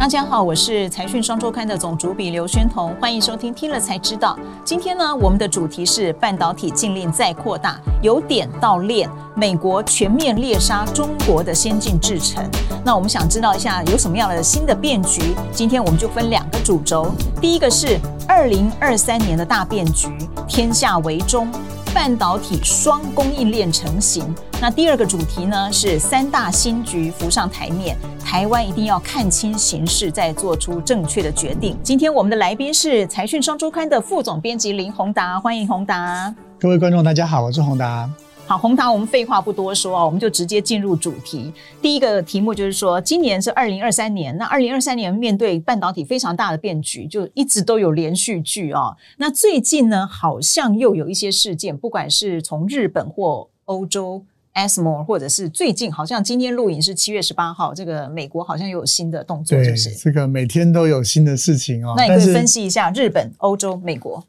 大家好，我是财讯双周刊的总主笔刘宣彤，欢迎收听听了才知道。今天呢，我们的主题是半导体禁令再扩大，由点到链，美国全面猎杀中国的先进制程。那我们想知道一下有什么样的新的变局？今天我们就分两个主轴，第一个是二零二三年的大变局，天下为中。半导体双供应链成型。那第二个主题呢是三大新局浮上台面，台湾一定要看清形势，再做出正确的决定。今天我们的来宾是财讯双周刊的副总编辑林宏达，欢迎宏达。各位观众，大家好，我是宏达。好，红糖，我们废话不多说啊，我们就直接进入主题。第一个题目就是说，今年是二零二三年，那二零二三年面对半导体非常大的变局，就一直都有连续剧啊。那最近呢，好像又有一些事件，不管是从日本或欧洲 s m o 或者是最近，好像今天录影是七月十八号，这个美国好像又有新的动作，就是这个每天都有新的事情哦。那你可以分析一下日本、欧洲、美国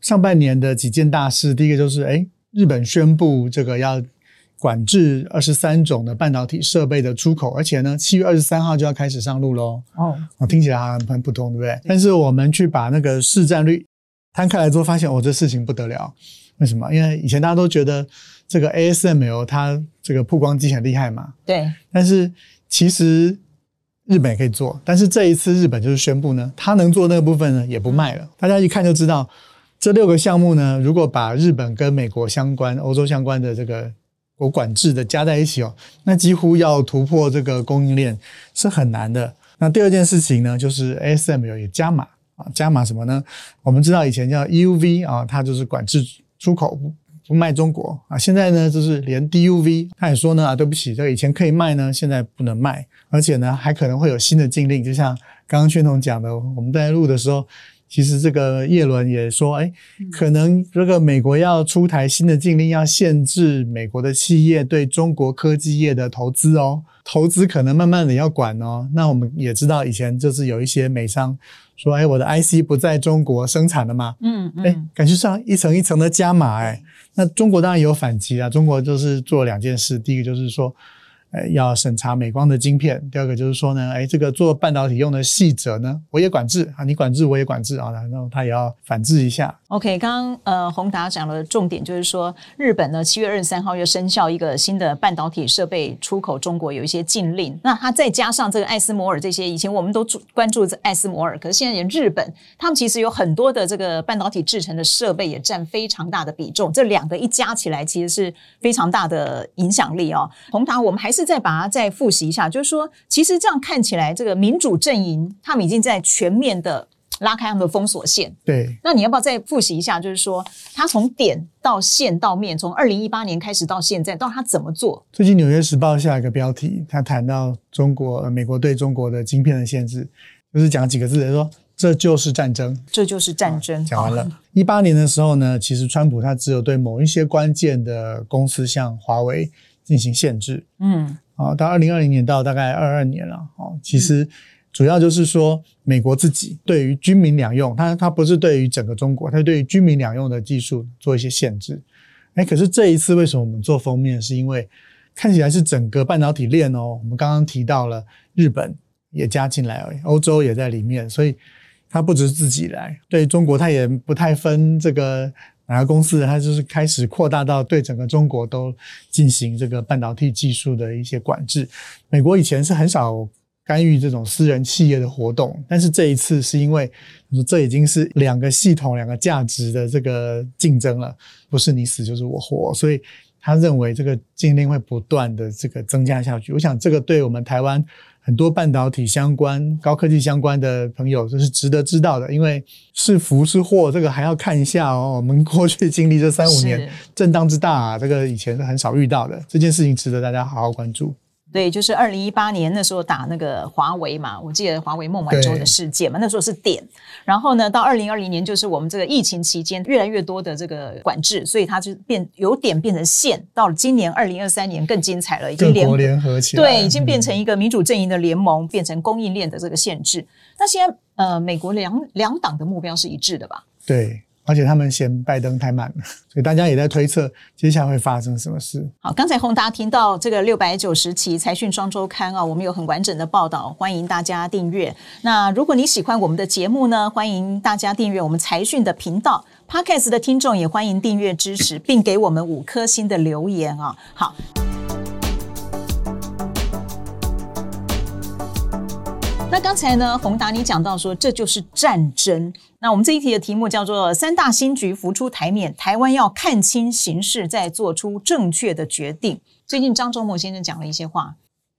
上半年的几件大事。第一个就是，哎。日本宣布这个要管制二十三种的半导体设备的出口，而且呢，七月二十三号就要开始上路喽。哦，我听起来好像很普通，对不对？但是我们去把那个市占率摊开来之后，发现哦，这事情不得了。为什么？因为以前大家都觉得这个 ASML 它这个曝光机很厉害嘛。对。但是其实日本也可以做，但是这一次日本就是宣布呢，它能做那个部分呢，也不卖了。大家一看就知道。这六个项目呢，如果把日本跟美国相关、欧洲相关的这个国管制的加在一起哦，那几乎要突破这个供应链是很难的。那第二件事情呢，就是 ASM 也加码啊，加码什么呢？我们知道以前叫 EUV 啊，它就是管制出口不卖中国啊，现在呢就是连 DUV，他也说呢啊，对不起，这个以前可以卖呢，现在不能卖，而且呢还可能会有新的禁令，就像刚刚宣总讲的，我们在录的时候。其实这个叶伦也说，哎，可能这个美国要出台新的禁令，要限制美国的企业对中国科技业的投资哦，投资可能慢慢的要管哦。那我们也知道，以前就是有一些美商说，哎，我的 IC 不在中国生产了嘛，嗯嗯，哎，感觉上一层一层的加码，哎，那中国当然有反击啊，中国就是做两件事，第一个就是说。要审查美光的晶片。第二个就是说呢，哎，这个做半导体用的细则呢，我也管制啊，你管制我也管制啊，然后他也要反制一下。OK，刚刚呃宏达讲了重点就是说，日本呢七月二十三号又生效一个新的半导体设备出口中国有一些禁令，那它再加上这个艾斯摩尔这些，以前我们都注关注这艾斯摩尔，可是现在连日本他们其实有很多的这个半导体制成的设备也占非常大的比重，这两个一加起来其实是非常大的影响力哦。宏达，我们还是再把它再复习一下，就是说，其实这样看起来，这个民主阵营他们已经在全面的拉开他们的封锁线。对，那你要不要再复习一下？就是说，他从点到线到面，从二零一八年开始到现在，到他怎么做？最近《纽约时报》下一个标题，他谈到中国、美国对中国的晶片的限制，就是讲几个字，说这就是战争，这就是战争。讲完了。一八年的时候呢，其实川普他只有对某一些关键的公司，像华为。进行限制，嗯，啊，到二零二零年到大概二二年了，哦，其实主要就是说美国自己对于军民两用，它它不是对于整个中国，它对于军民两用的技术做一些限制。哎，可是这一次为什么我们做封面？是因为看起来是整个半导体链哦，我们刚刚提到了日本也加进来，欧洲也在里面，所以它不只是自己来，对中国它也不太分这个。哪个公司，它就是开始扩大到对整个中国都进行这个半导体技术的一些管制。美国以前是很少干预这种私人企业的活动，但是这一次是因为这已经是两个系统、两个价值的这个竞争了，不是你死就是我活，所以他认为这个禁令会不断的这个增加下去。我想这个对我们台湾。很多半导体相关、高科技相关的朋友，这是值得知道的，因为是福是祸，这个还要看一下哦。我们过去经历这三五年震荡之大啊，这个以前是很少遇到的，这件事情值得大家好好关注。对，就是二零一八年那时候打那个华为嘛，我记得华为孟晚舟的事件嘛，那时候是点。然后呢，到二零二零年就是我们这个疫情期间越来越多的这个管制，所以它就变由点变成线。到了今年二零二三年更精彩了，已经联联合起来，对，已经变成一个民主阵营的联盟，变成供应链的这个限制。那现在呃，美国两两党的目标是一致的吧？对。而且他们嫌拜登太慢了，所以大家也在推测接下来会发生什么事。好，刚才宏达听到这个六百九十期财讯双周刊啊，我们有很完整的报道，欢迎大家订阅。那如果你喜欢我们的节目呢，欢迎大家订阅我们财讯的频道。Podcast 的听众也欢迎订阅支持，并给我们五颗星的留言啊。好。那刚才呢，宏达你讲到说这就是战争。那我们这一题的题目叫做“三大新局浮出台面，台湾要看清形势，再做出正确的决定”。最近张忠谋先生讲了一些话。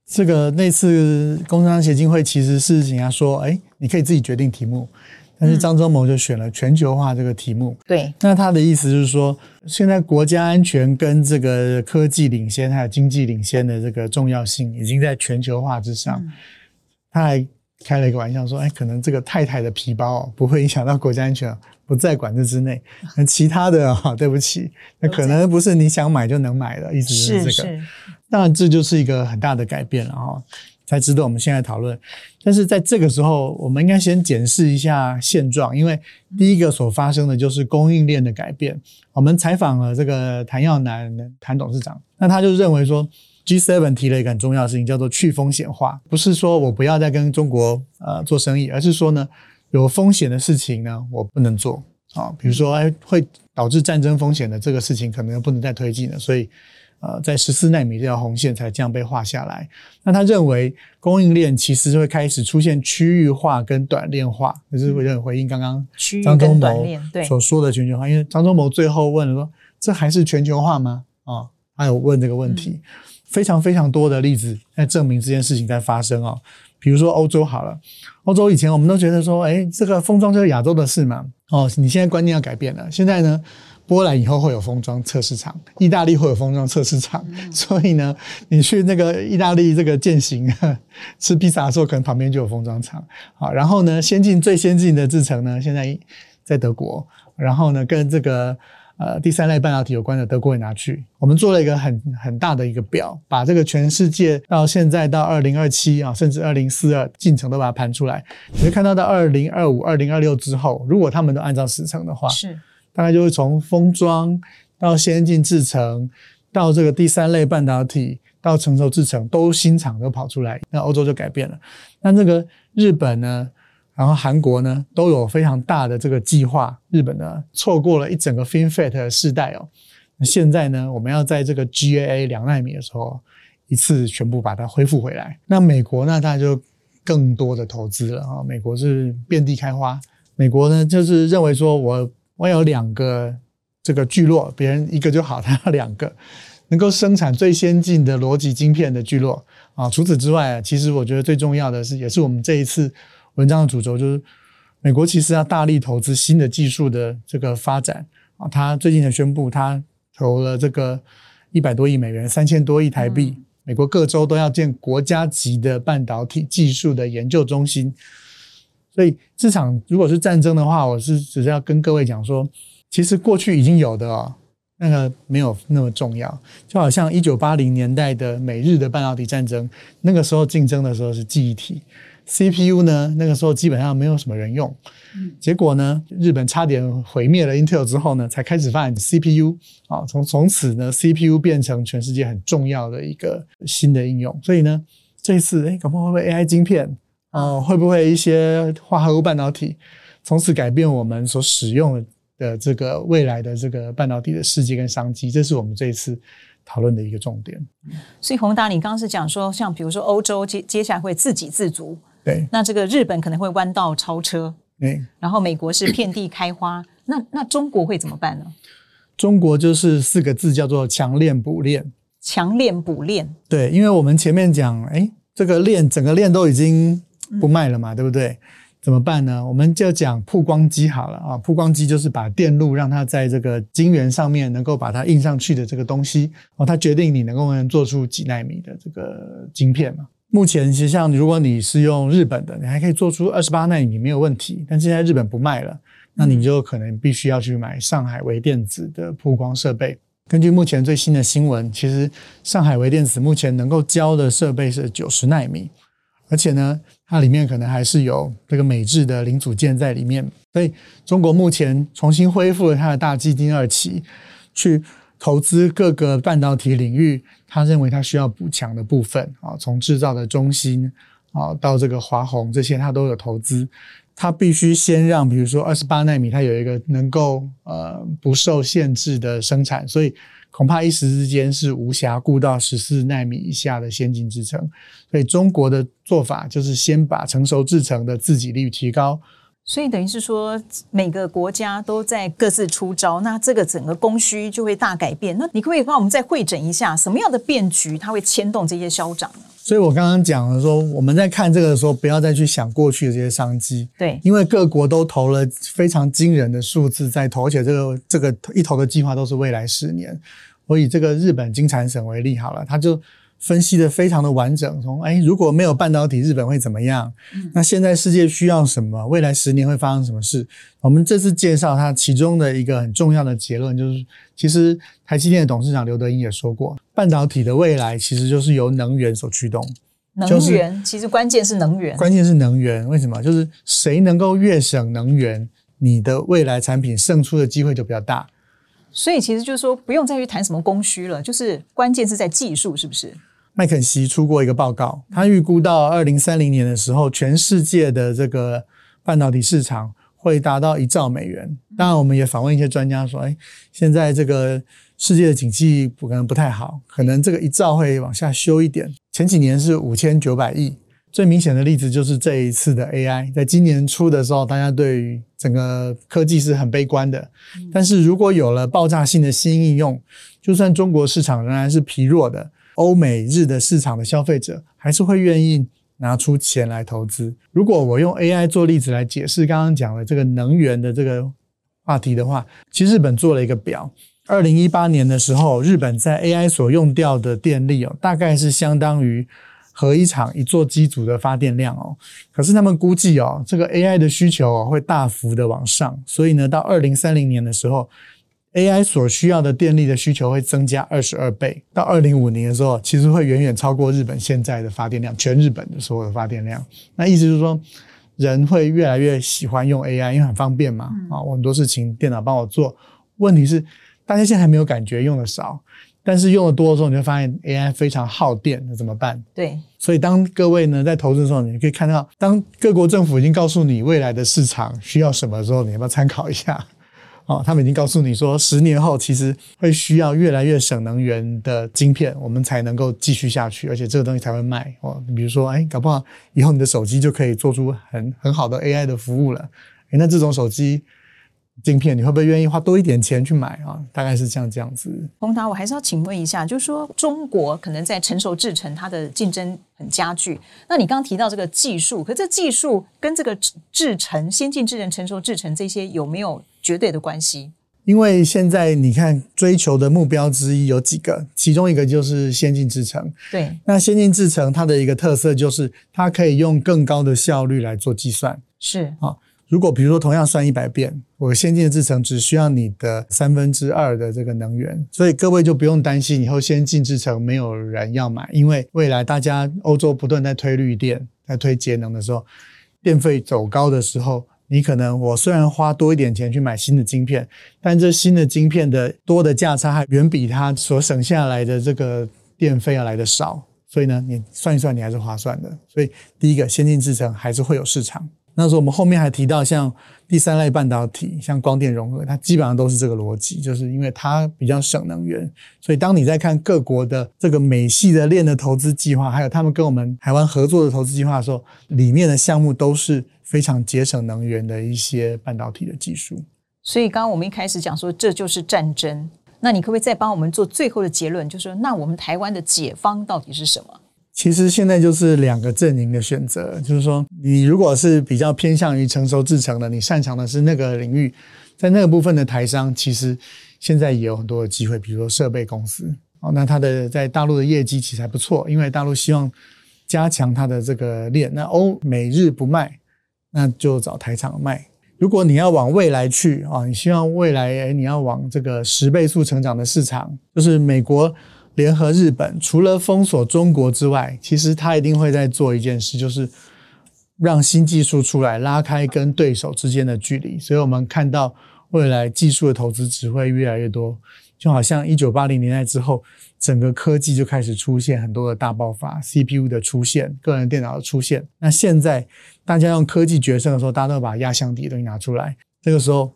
这个那次工商协进会其实是人家说，哎，你可以自己决定题目，但是张忠谋就选了全球化这个题目。对，那他的意思就是说，现在国家安全跟这个科技领先还有经济领先的这个重要性，已经在全球化之上。他还。开了一个玩笑说：“哎，可能这个太太的皮包不会影响到国家安全，不在管制之内。那其他的 啊，对不起，那可能不是你想买就能买的，意思是这个。当然，这就是一个很大的改变了哈，才值得我们现在讨论。但是在这个时候，我们应该先检视一下现状，因为第一个所发生的就是供应链的改变。我们采访了这个谭耀南谭董事长，那他就认为说。” G7 提了一个很重要的事情，叫做去风险化。不是说我不要再跟中国呃做生意，而是说呢，有风险的事情呢，我不能做啊。比如说，哎，会导致战争风险的这个事情，可能不能再推进了。所以，呃，在十四纳米这条红线才这样被画下来。那他认为供应链其实会开始出现区域化跟短链化，就是会回应刚刚张忠谋所说的全球化。因为张忠谋最后问了说：“这还是全球化吗？”啊，他有问这个问题。非常非常多的例子在证明这件事情在发生哦，比如说欧洲好了，欧洲以前我们都觉得说，哎，这个封装就是亚洲的事嘛，哦，你现在观念要改变了，现在呢，波兰以后会有封装测试场，意大利会有封装测试场，所以呢，你去那个意大利这个践行 吃披萨的时候，可能旁边就有封装厂，好，然后呢，先进最先进的制程呢，现在在德国，然后呢，跟这个。呃，第三类半导体有关的，德国也拿去。我们做了一个很很大的一个表，把这个全世界到现在到二零二七啊，甚至二零四二进程都把它盘出来。你会看到到二零二五、二零二六之后，如果他们都按照时程的话，是大概就会从封装到先进制程，到这个第三类半导体到成熟制程都新厂都跑出来，那欧洲就改变了。那这个日本呢？然后韩国呢都有非常大的这个计划，日本呢错过了一整个 FinFET 世代哦。现在呢，我们要在这个 GAA 两纳米的时候，一次全部把它恢复回来。那美国呢，它就更多的投资了啊。美国是遍地开花，美国呢就是认为说我我有两个这个聚落，别人一个就好，他要两个能够生产最先进的逻辑晶片的聚落啊。除此之外，其实我觉得最重要的是，也是我们这一次。文章的主轴就是，美国其实要大力投资新的技术的这个发展啊。他最近才宣布，他投了这个一百多亿美元，三千多亿台币。美国各州都要建国家级的半导体技术的研究中心。所以这场如果是战争的话，我是只是要跟各位讲说，其实过去已经有的哦，那个没有那么重要。就好像一九八零年代的美日的半导体战争，那个时候竞争的时候是记忆体。CPU 呢？那个时候基本上没有什么人用，结果呢，日本差点毁灭了 Intel 之后呢，才开始发展 CPU 啊，从从此呢，CPU 变成全世界很重要的一个新的应用。所以呢，这一次，哎，搞不好会不会 AI 晶片啊？会不会一些化合物半导体，从此改变我们所使用的这个未来的这个半导体的世界跟商机？这是我们这一次。讨论的一个重点，所以宏达，你刚刚是讲说，像比如说欧洲接接下来会自给自足，对，那这个日本可能会弯道超车，对，然后美国是遍地开花，那那中国会怎么办呢？中国就是四个字，叫做强链补链，强链补链，对，因为我们前面讲，哎，这个链整个链都已经不卖了嘛，对不对？怎么办呢？我们就讲曝光机好了啊！曝光机就是把电路让它在这个晶圆上面能够把它印上去的这个东西哦，它决定你能够能做出几纳米的这个晶片嘛。目前其实像如果你是用日本的，你还可以做出二十八纳米没有问题，但现在日本不卖了，那你就可能必须要去买上海微电子的曝光设备。根据目前最新的新闻，其实上海微电子目前能够交的设备是九十纳米。而且呢，它里面可能还是有这个美制的零组件在里面。所以，中国目前重新恢复了它的大基金二期，去投资各个半导体领域，他认为他需要补强的部分啊，从制造的中心啊到这个华虹这些，他都有投资。他必须先让，比如说二十八纳米，它有一个能够呃不受限制的生产，所以恐怕一时之间是无暇顾到十四纳米以下的先进制程。所以中国的做法就是先把成熟制程的自给率提高。所以等于是说，每个国家都在各自出招，那这个整个供需就会大改变。那你可不可以帮我们再会诊一下，什么样的变局它会牵动这些消长呢？所以我刚刚讲了说，我们在看这个的时候，不要再去想过去的这些商机。对，因为各国都投了非常惊人的数字在投，而且这个这个一投的计划都是未来十年。我以这个日本金产省为例好了，他就。分析的非常的完整，从哎如果没有半导体，日本会怎么样？那现在世界需要什么？未来十年会发生什么事？我们这次介绍它其中的一个很重要的结论，就是其实台积电的董事长刘德英也说过，半导体的未来其实就是由能源所驱动。能源其实关键是能源，关键是能源。为什么？就是谁能够越省能源，你的未来产品胜出的机会就比较大。所以其实就是说，不用再去谈什么供需了，就是关键是在技术，是不是？麦肯锡出过一个报告，他预估到二零三零年的时候，全世界的这个半导体市场会达到一兆美元。当然，我们也访问一些专家说，哎，现在这个世界的景气可能不太好，可能这个一兆会往下修一点。前几年是五千九百亿，最明显的例子就是这一次的 AI，在今年初的时候，大家对于整个科技是很悲观的。但是如果有了爆炸性的新应用，就算中国市场仍然是疲弱的。欧美日的市场的消费者还是会愿意拿出钱来投资。如果我用 AI 做例子来解释刚刚讲的这个能源的这个话题的话，其实日本做了一个表，二零一八年的时候，日本在 AI 所用掉的电力哦，大概是相当于核一厂一座机组的发电量哦。可是他们估计哦，这个 AI 的需求哦会大幅的往上，所以呢，到二零三零年的时候。AI 所需要的电力的需求会增加二十二倍，到二零五年的时候，其实会远远超过日本现在的发电量，全日本的所有的发电量。那意思就是说，人会越来越喜欢用 AI，因为很方便嘛。啊，我很多事情电脑帮我做。问题是，大家现在还没有感觉用的少，但是用的多的时候，你会发现 AI 非常耗电，那怎么办？对。所以当各位呢在投资的时候，你可以看到，当各国政府已经告诉你未来的市场需要什么的时候，你要不要参考一下？哦，他们已经告诉你说，十年后其实会需要越来越省能源的晶片，我们才能够继续下去，而且这个东西才会卖。哦，比如说，哎，搞不好以后你的手机就可以做出很很好的 AI 的服务了。哎，那这种手机晶片，你会不会愿意花多一点钱去买啊？大概是像这样子。洪达，我还是要请问一下，就是说中国可能在成熟制程，它的竞争很加剧。那你刚刚提到这个技术，可这技术跟这个制程、先进制程、成熟制程这些有没有？绝对的关系，因为现在你看追求的目标之一有几个，其中一个就是先进制程。对，那先进制程它的一个特色就是它可以用更高的效率来做计算。是啊，如果比如说同样算一百遍，我先进的制程只需要你的三分之二的这个能源，所以各位就不用担心以后先进制程没有人要买，因为未来大家欧洲不断在推绿电、在推节能的时候，电费走高的时候。你可能我虽然花多一点钱去买新的晶片，但这新的晶片的多的价差还远比它所省下来的这个电费要来的少，所以呢，你算一算你还是划算的。所以第一个先进制程还是会有市场。那时候我们后面还提到，像第三类半导体，像光电融合，它基本上都是这个逻辑，就是因为它比较省能源。所以当你在看各国的这个美系的链的投资计划，还有他们跟我们台湾合作的投资计划的时候，里面的项目都是非常节省能源的一些半导体的技术。所以刚刚我们一开始讲说这就是战争，那你可不可以再帮我们做最后的结论，就是说那我们台湾的解方到底是什么？其实现在就是两个阵营的选择，就是说，你如果是比较偏向于成熟制成的，你擅长的是那个领域，在那个部分的台商，其实现在也有很多的机会，比如说设备公司哦，那它的在大陆的业绩其实还不错，因为大陆希望加强它的这个链，那欧美日不卖，那就找台厂卖。如果你要往未来去啊，你希望未来诶你要往这个十倍速成长的市场，就是美国。联合日本，除了封锁中国之外，其实他一定会在做一件事，就是让新技术出来，拉开跟对手之间的距离。所以我们看到未来技术的投资只会越来越多，就好像一九八零年代之后，整个科技就开始出现很多的大爆发，CPU 的出现，个人电脑的出现。那现在大家用科技决胜的时候，大家都把压箱底的东西拿出来，这个时候。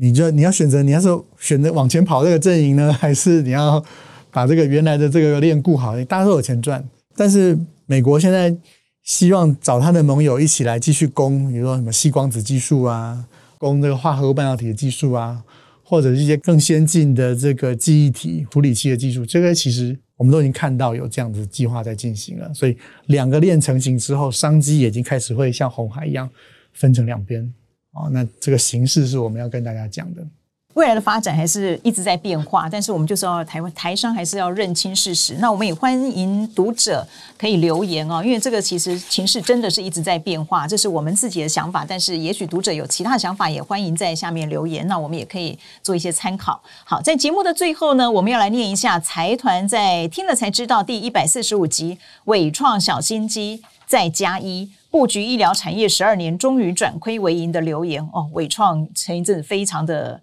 你就你要选择，你要是选择往前跑这个阵营呢，还是你要把这个原来的这个链固好？大家都有钱赚，但是美国现在希望找他的盟友一起来继续攻，比如说什么细光子技术啊，攻这个化合物半导体的技术啊，或者一些更先进的这个记忆体处理器的技术，这个其实我们都已经看到有这样子计划在进行了。所以两个链成型之后，商机已经开始会像红海一样分成两边。啊，那这个形式是我们要跟大家讲的。未来的发展还是一直在变化，但是我们就是要台湾台商还是要认清事实。那我们也欢迎读者可以留言哦，因为这个其实情势真的是一直在变化，这是我们自己的想法。但是也许读者有其他想法，也欢迎在下面留言，那我们也可以做一些参考。好，在节目的最后呢，我们要来念一下财团在听了才知道第一百四十五集伟创小心机再加一。布局医疗产业十二年，终于转亏为盈的留言哦。伟创前一阵非常的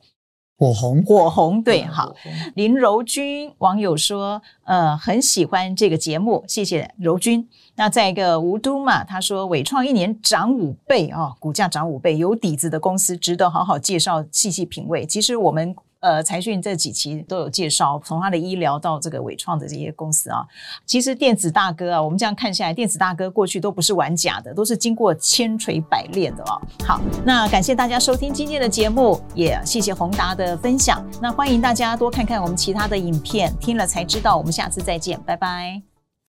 火红，火红对，好。林柔君网友说，呃，很喜欢这个节目，谢谢柔君。那再一个吴都嘛，他说伟创一年涨五倍啊，股价涨五倍，有底子的公司值得好好介绍，细细品味。其实我们。呃，财讯这几期都有介绍，从他的医疗到这个伟创的这些公司啊，其实电子大哥啊，我们这样看下来，电子大哥过去都不是玩假的，都是经过千锤百炼的哦。好，那感谢大家收听今天的节目，也谢谢宏达的分享。那欢迎大家多看看我们其他的影片，听了才知道。我们下次再见，拜拜。